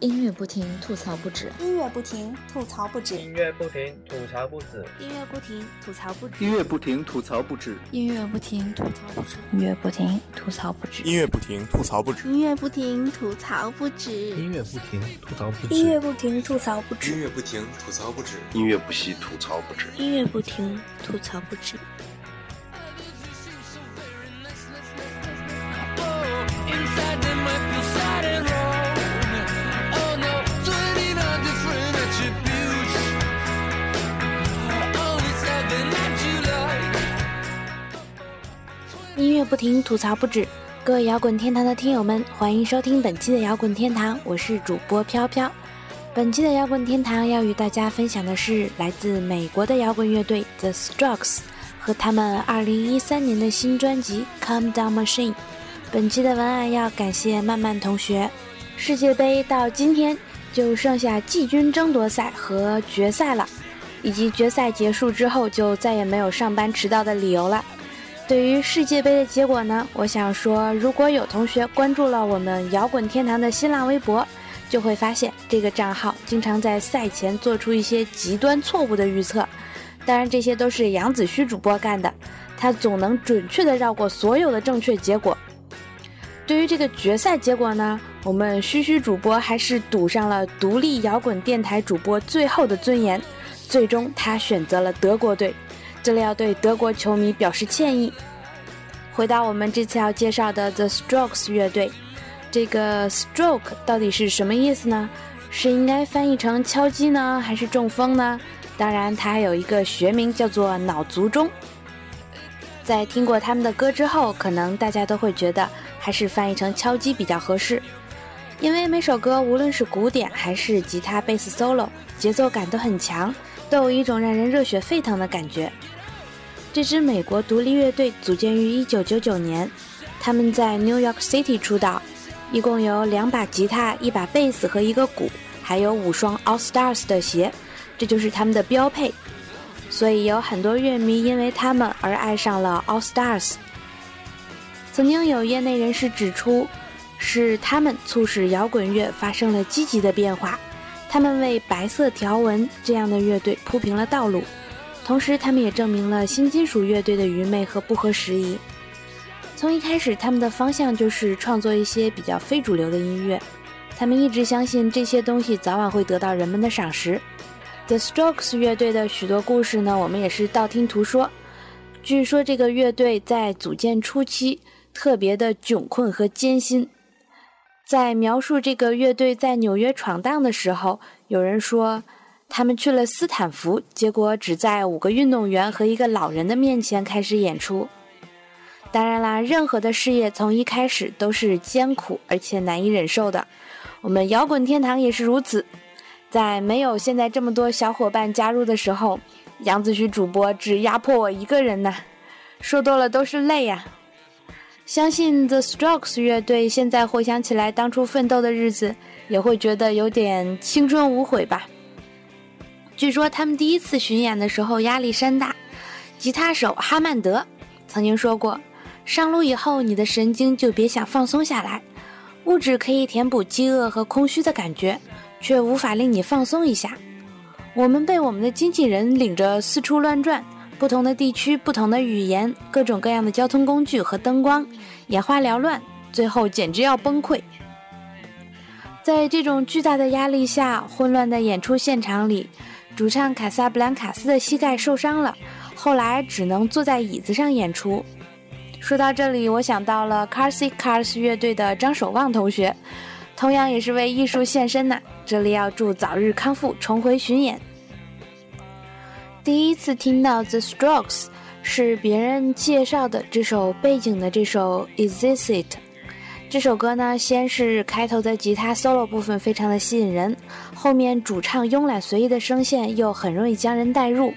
音乐不停，吐槽不止。音乐不停，吐槽不止。音乐不停，吐槽不止。音乐不停，吐槽不止。音乐不停，吐槽不止。音乐不停，吐槽不止。音乐不停，吐槽不止。音乐不停，吐槽不止。音乐不停，吐槽不止。音乐不停，吐槽不止。音乐不停，吐槽不止。音乐不停，吐槽不止。音乐不息，吐槽不止。音乐不停，吐槽不止。不停，吐槽不止。各位摇滚天堂的听友们，欢迎收听本期的摇滚天堂，我是主播飘飘。本期的摇滚天堂要与大家分享的是来自美国的摇滚乐队 The Strokes 和他们2013年的新专辑《Calm Down Machine》。本期的文案要感谢曼曼同学。世界杯到今天就剩下季军争夺赛和决赛了，以及决赛结束之后就再也没有上班迟到的理由了。对于世界杯的结果呢，我想说，如果有同学关注了我们摇滚天堂的新浪微博，就会发现这个账号经常在赛前做出一些极端错误的预测。当然，这些都是杨子虚主播干的，他总能准确的绕过所有的正确结果。对于这个决赛结果呢，我们虚虚主播还是赌上了独立摇滚电台主播最后的尊严，最终他选择了德国队。这里要对德国球迷表示歉意。回到我们这次要介绍的 The Strokes 乐队，这个 stroke 到底是什么意思呢？是应该翻译成敲击呢，还是中风呢？当然，它还有一个学名叫做脑卒中。在听过他们的歌之后，可能大家都会觉得还是翻译成敲击比较合适，因为每首歌无论是鼓点还是吉他、贝斯 solo，节奏感都很强，都有一种让人热血沸腾的感觉。这支美国独立乐队组建于1999年，他们在 New York City 出道，一共有两把吉他、一把贝斯和一个鼓，还有五双 All Stars 的鞋，这就是他们的标配。所以有很多乐迷因为他们而爱上了 All Stars。曾经有业内人士指出，是他们促使摇滚乐发生了积极的变化，他们为白色条纹这样的乐队铺平了道路。同时，他们也证明了新金属乐队的愚昧和不合时宜。从一开始，他们的方向就是创作一些比较非主流的音乐。他们一直相信这些东西早晚会得到人们的赏识。The Strokes 乐队的许多故事呢，我们也是道听途说。据说这个乐队在组建初期特别的窘困和艰辛。在描述这个乐队在纽约闯荡的时候，有人说。他们去了斯坦福，结果只在五个运动员和一个老人的面前开始演出。当然啦，任何的事业从一开始都是艰苦而且难以忍受的。我们摇滚天堂也是如此，在没有现在这么多小伙伴加入的时候，杨子胥主播只压迫我一个人呐，说多了都是泪呀。相信 The Strokes 乐队现在回想起来当初奋斗的日子，也会觉得有点青春无悔吧。据说他们第一次巡演的时候压力山大，吉他手哈曼德曾经说过：“上路以后，你的神经就别想放松下来。物质可以填补饥饿和空虚的感觉，却无法令你放松一下。”我们被我们的经纪人领着四处乱转，不同的地区、不同的语言、各种各样的交通工具和灯光，眼花缭乱，最后简直要崩溃。在这种巨大的压力下，混乱的演出现场里。主唱卡萨布兰卡斯的膝盖受伤了，后来只能坐在椅子上演出。说到这里，我想到了 Carsey Cars 乐队的张守望同学，同样也是为艺术献身呐。这里要祝早日康复，重回巡演。第一次听到 The Strokes 是别人介绍的这首背景的这首 Is This It。这首歌呢，先是开头的吉他 solo 部分非常的吸引人，后面主唱慵懒随意的声线又很容易将人带入，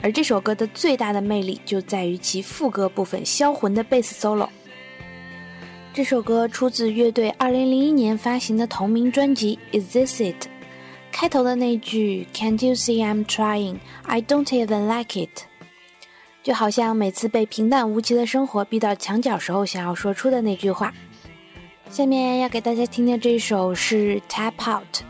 而这首歌的最大的魅力就在于其副歌部分销魂的贝斯 solo。这首歌出自乐队2001年发行的同名专辑《Is This It》，开头的那句 "Can't you see I'm trying? I don't even like it"，就好像每次被平淡无奇的生活逼到墙角时候想要说出的那句话。下面要给大家听的这首是《Tap Out》。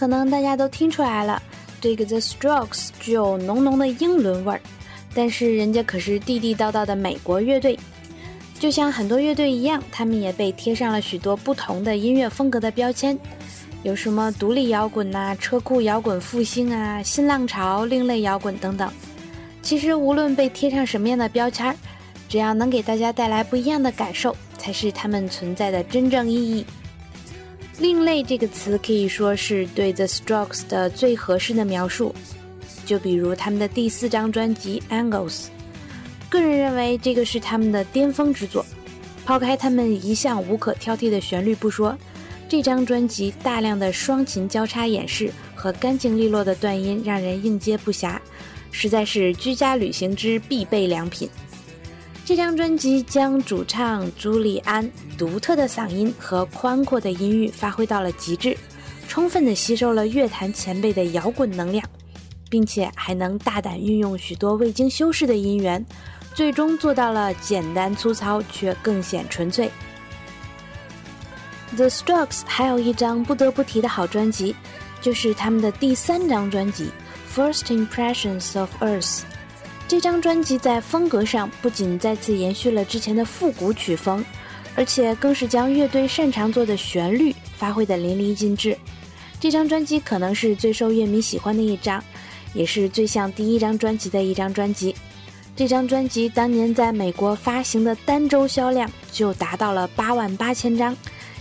可能大家都听出来了，这个 The Strokes 具有浓浓的英伦味儿，但是人家可是地地道道的美国乐队。就像很多乐队一样，他们也被贴上了许多不同的音乐风格的标签，有什么独立摇滚呐、车库摇滚复兴啊、新浪潮、另类摇滚等等。其实无论被贴上什么样的标签，只要能给大家带来不一样的感受，才是他们存在的真正意义。另类这个词可以说是对 The Strokes 的最合适的描述。就比如他们的第四张专辑《Angles》，个人认为这个是他们的巅峰之作。抛开他们一向无可挑剔的旋律不说，这张专辑大量的双琴交叉演示和干净利落的断音让人应接不暇，实在是居家旅行之必备良品。这张专辑将主唱朱利安独特的嗓音和宽阔的音域发挥到了极致，充分地吸收了乐坛前辈的摇滚能量，并且还能大胆运用许多未经修饰的音源，最终做到了简单粗糙却更显纯粹。The Strokes 还有一张不得不提的好专辑，就是他们的第三张专辑《First Impressions of Earth》。这张专辑在风格上不仅再次延续了之前的复古曲风，而且更是将乐队擅长做的旋律发挥得淋漓尽致。这张专辑可能是最受乐迷喜欢的一张，也是最像第一张专辑的一张专辑。这张专辑当年在美国发行的单周销量就达到了八万八千张，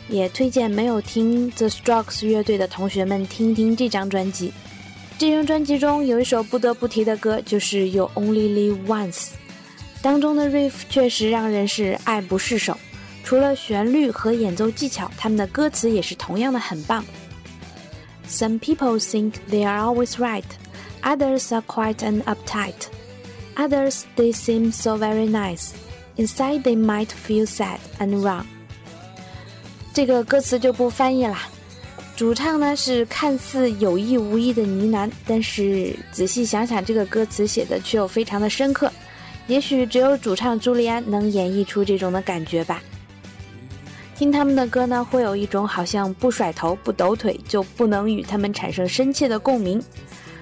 也推荐没有听 The Strokes 乐队的同学们听一听这张专辑。这张专辑中有一首不得不提的歌，就是《You Only Live Once》，当中的 riff 确实让人是爱不释手。除了旋律和演奏技巧，他们的歌词也是同样的很棒。Some people think they are always right, others are quite an uptight, others they seem so very nice, inside they might feel sad and wrong。这个歌词就不翻译了。 主唱呢是看似有意无意的呢喃，但是仔细想想，这个歌词写的却又非常的深刻。也许只有主唱朱利安能演绎出这种的感觉吧。听他们的歌呢，会有一种好像不甩头不抖腿就不能与他们产生深切的共鸣。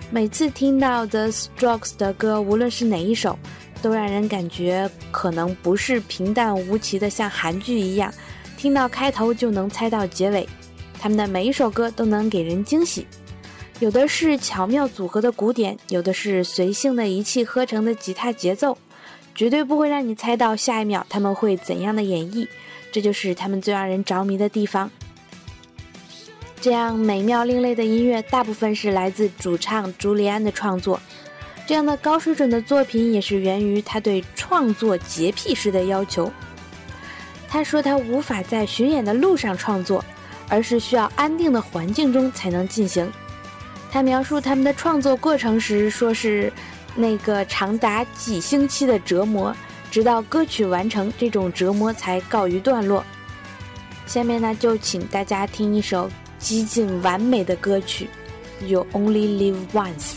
每次听到 The Strokes 的歌，无论是哪一首，都让人感觉可能不是平淡无奇的像韩剧一样，听到开头就能猜到结尾。他们的每一首歌都能给人惊喜，有的是巧妙组合的鼓点，有的是随性的一气呵成的吉他节奏，绝对不会让你猜到下一秒他们会怎样的演绎。这就是他们最让人着迷的地方。这样美妙另类的音乐，大部分是来自主唱朱利安的创作。这样的高水准的作品，也是源于他对创作洁癖式的要求。他说他无法在巡演的路上创作。而是需要安定的环境中才能进行。他描述他们的创作过程时，说是那个长达几星期的折磨，直到歌曲完成，这种折磨才告一段落。下面呢，就请大家听一首极尽完美的歌曲《You Only Live Once》。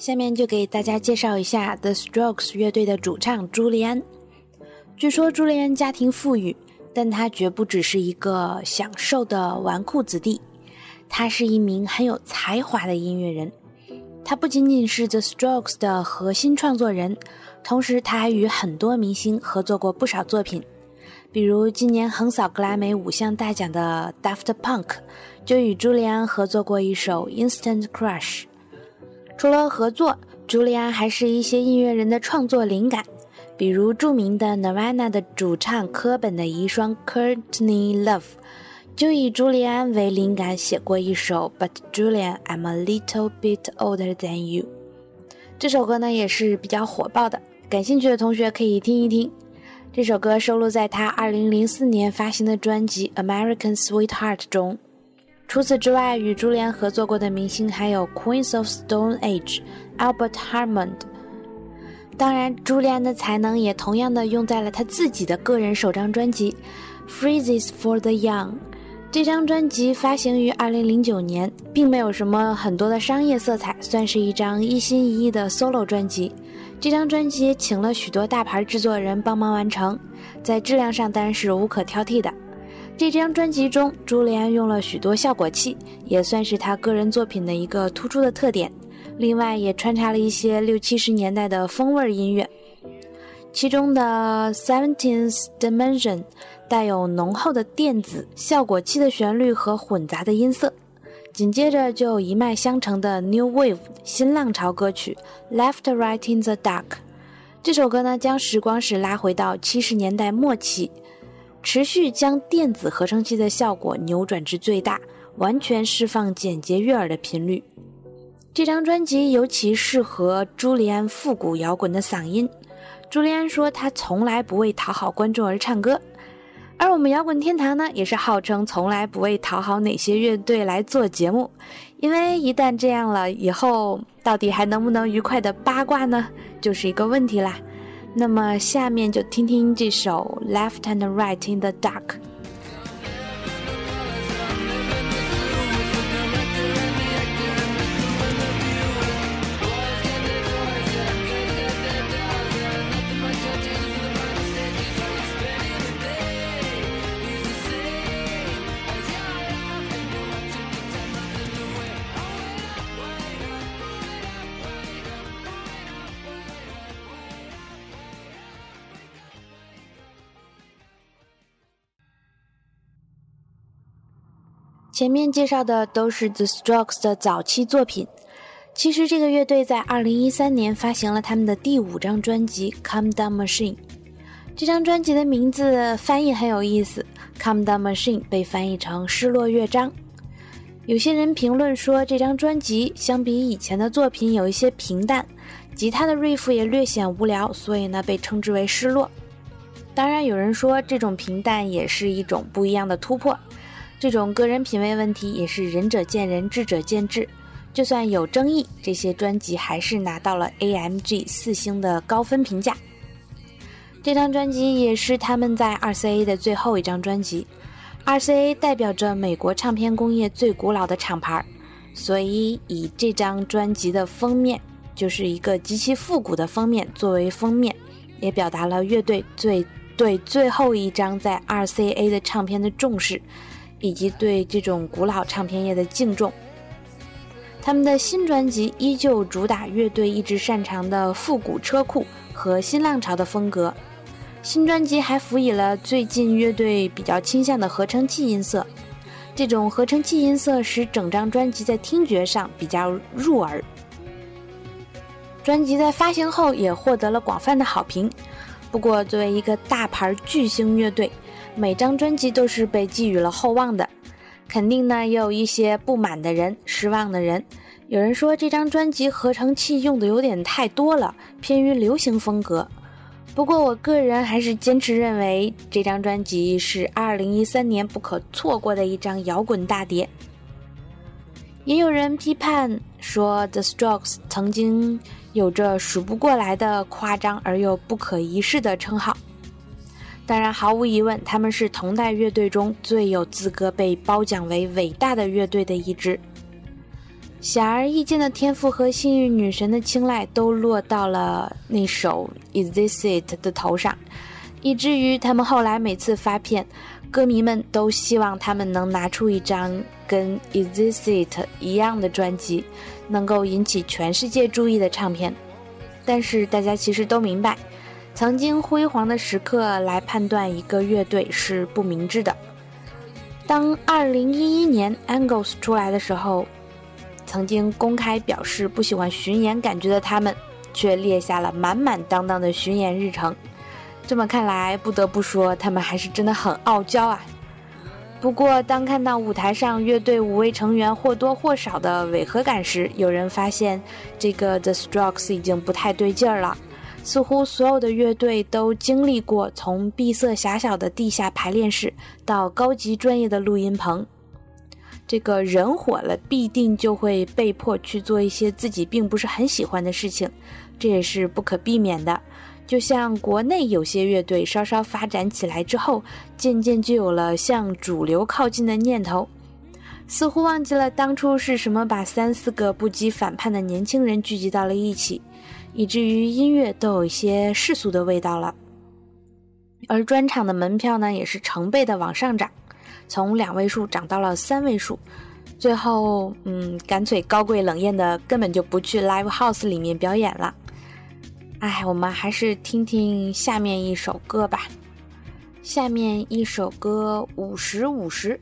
下面就给大家介绍一下 The Strokes 乐队的主唱朱利安。据说朱利安家庭富裕，但他绝不只是一个享受的纨绔子弟，他是一名很有才华的音乐人。他不仅仅是 The Strokes 的核心创作人，同时他还与很多明星合作过不少作品，比如今年横扫格莱美五项大奖的 Daft Punk 就与朱利安合作过一首 Instant Crush。除了合作，朱利安还是一些音乐人的创作灵感，比如著名的 Nirvana 的主唱科本的遗孀 Courtney Love。就以朱利安为灵感写过一首《But Julian, I'm a little bit older than you》。这首歌呢也是比较火爆的，感兴趣的同学可以听一听。这首歌收录在他2004年发行的专辑《American Sweetheart》中。除此之外，与朱莉安合作过的明星还有 Queens of Stone Age、Albert Hammond。当然，朱莉安的才能也同样的用在了他自己的个人首张专辑《Freezes for the Young》。这张专辑发行于二零零九年，并没有什么很多的商业色彩，算是一张一心一意的 solo 专辑。这张专辑请了许多大牌制作人帮忙完成，在质量上当然是无可挑剔的。这张专辑中，朱利安用了许多效果器，也算是他个人作品的一个突出的特点。另外，也穿插了一些六七十年代的风味音乐，其中的 Seventeenth Dimension。带有浓厚的电子效果器的旋律和混杂的音色，紧接着就一脉相承的 New Wave 新浪潮歌曲《Left Right in the Dark》。这首歌呢，将时光是拉回到七十年代末期，持续将电子合成器的效果扭转至最大，完全释放简洁悦耳的频率。这张专辑尤其适合朱利安复古摇滚的嗓音。朱利安说，他从来不为讨好观众而唱歌。而我们摇滚天堂呢，也是号称从来不为讨好哪些乐队来做节目，因为一旦这样了，以后到底还能不能愉快的八卦呢，就是一个问题啦。那么下面就听听这首《Left and Right in the Dark》。前面介绍的都是 The Strokes 的早期作品。其实这个乐队在2013年发行了他们的第五张专辑《Come Down Machine》。这张专辑的名字翻译很有意思，《Come Down Machine》被翻译成“失落乐章”。有些人评论说，这张专辑相比以前的作品有一些平淡，吉他的 riff 也略显无聊，所以呢被称之为“失落”。当然，有人说这种平淡也是一种不一样的突破。这种个人品味问题也是仁者见仁，智者见智。就算有争议，这些专辑还是拿到了 AMG 四星的高分评价。这张专辑也是他们在 RCA 的最后一张专辑。RCA 代表着美国唱片工业最古老的厂牌，所以以这张专辑的封面就是一个极其复古的封面作为封面，也表达了乐队最对最后一张在 RCA 的唱片的重视。以及对这种古老唱片业的敬重。他们的新专辑依旧主打乐队一直擅长的复古车库和新浪潮的风格。新专辑还辅以了最近乐队比较倾向的合成器音色。这种合成器音色使整张专辑在听觉上比较入耳。专辑在发行后也获得了广泛的好评。不过，作为一个大牌巨星乐队，每张专辑都是被寄予了厚望的，肯定呢也有一些不满的人、失望的人。有人说这张专辑合成器用的有点太多了，偏于流行风格。不过我个人还是坚持认为这张专辑是2013年不可错过的一张摇滚大碟。也有人批判说，The Strokes 曾经有着数不过来的夸张而又不可一世的称号。当然，毫无疑问，他们是同代乐队中最有资格被褒奖为伟大的乐队的一支。显而易见的天赋和幸运女神的青睐都落到了那首《Is This It》的头上，以至于他们后来每次发片，歌迷们都希望他们能拿出一张跟《Is This It》一样的专辑，能够引起全世界注意的唱片。但是大家其实都明白，曾经辉煌的时刻来判断一个乐队是不明智的。当2011年 Angles 出来的时候，曾经公开表示不喜欢巡演感觉的他们，却列下了满满当当的巡演日程。这么看来，不得不说，他们还是真的很傲娇啊。不过，当看到舞台上乐队五位成员或多或少的违和感时，有人发现这个 The Strokes 已经不太对劲儿了。似乎所有的乐队都经历过从闭塞狭小的地下排练室到高级专业的录音棚。这个人火了，必定就会被迫去做一些自己并不是很喜欢的事情，这也是不可避免的。就像国内有些乐队稍稍发展起来之后，渐渐就有了向主流靠近的念头，似乎忘记了当初是什么把三四个不羁反叛的年轻人聚集到了一起，以至于音乐都有一些世俗的味道了。而专场的门票呢，也是成倍的往上涨，从两位数涨到了三位数，最后，嗯，干脆高贵冷艳的根本就不去 live house 里面表演了。哎，我们还是听听下面一首歌吧。下面一首歌五十五十。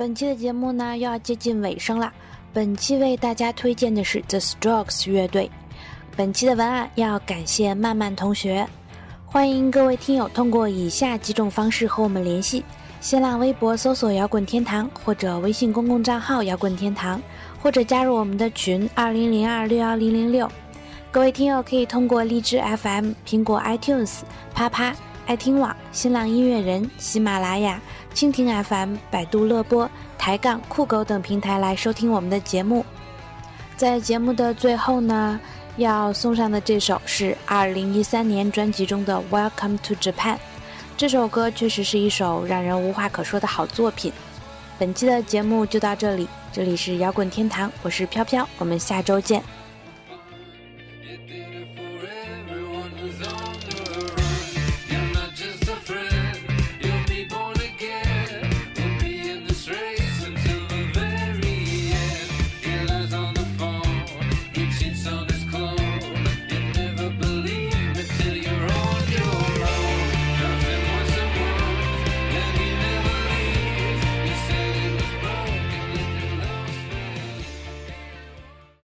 本期的节目呢又要接近尾声了。本期为大家推荐的是 The Strokes 乐队。本期的文案要感谢曼曼同学。欢迎各位听友通过以下几种方式和我们联系：新浪微博搜索“摇滚天堂”或者微信公共账号“摇滚天堂”，或者加入我们的群二零零二六幺零零六。各位听友可以通过荔枝 FM、苹果 iTunes、啪啪、爱听网、新浪音乐人、喜马拉雅。蜻蜓 FM、百度乐播、抬杠酷狗等平台来收听我们的节目。在节目的最后呢，要送上的这首是2013年专辑中的《Welcome to Japan》。这首歌确实是一首让人无话可说的好作品。本期的节目就到这里，这里是摇滚天堂，我是飘飘，我们下周见。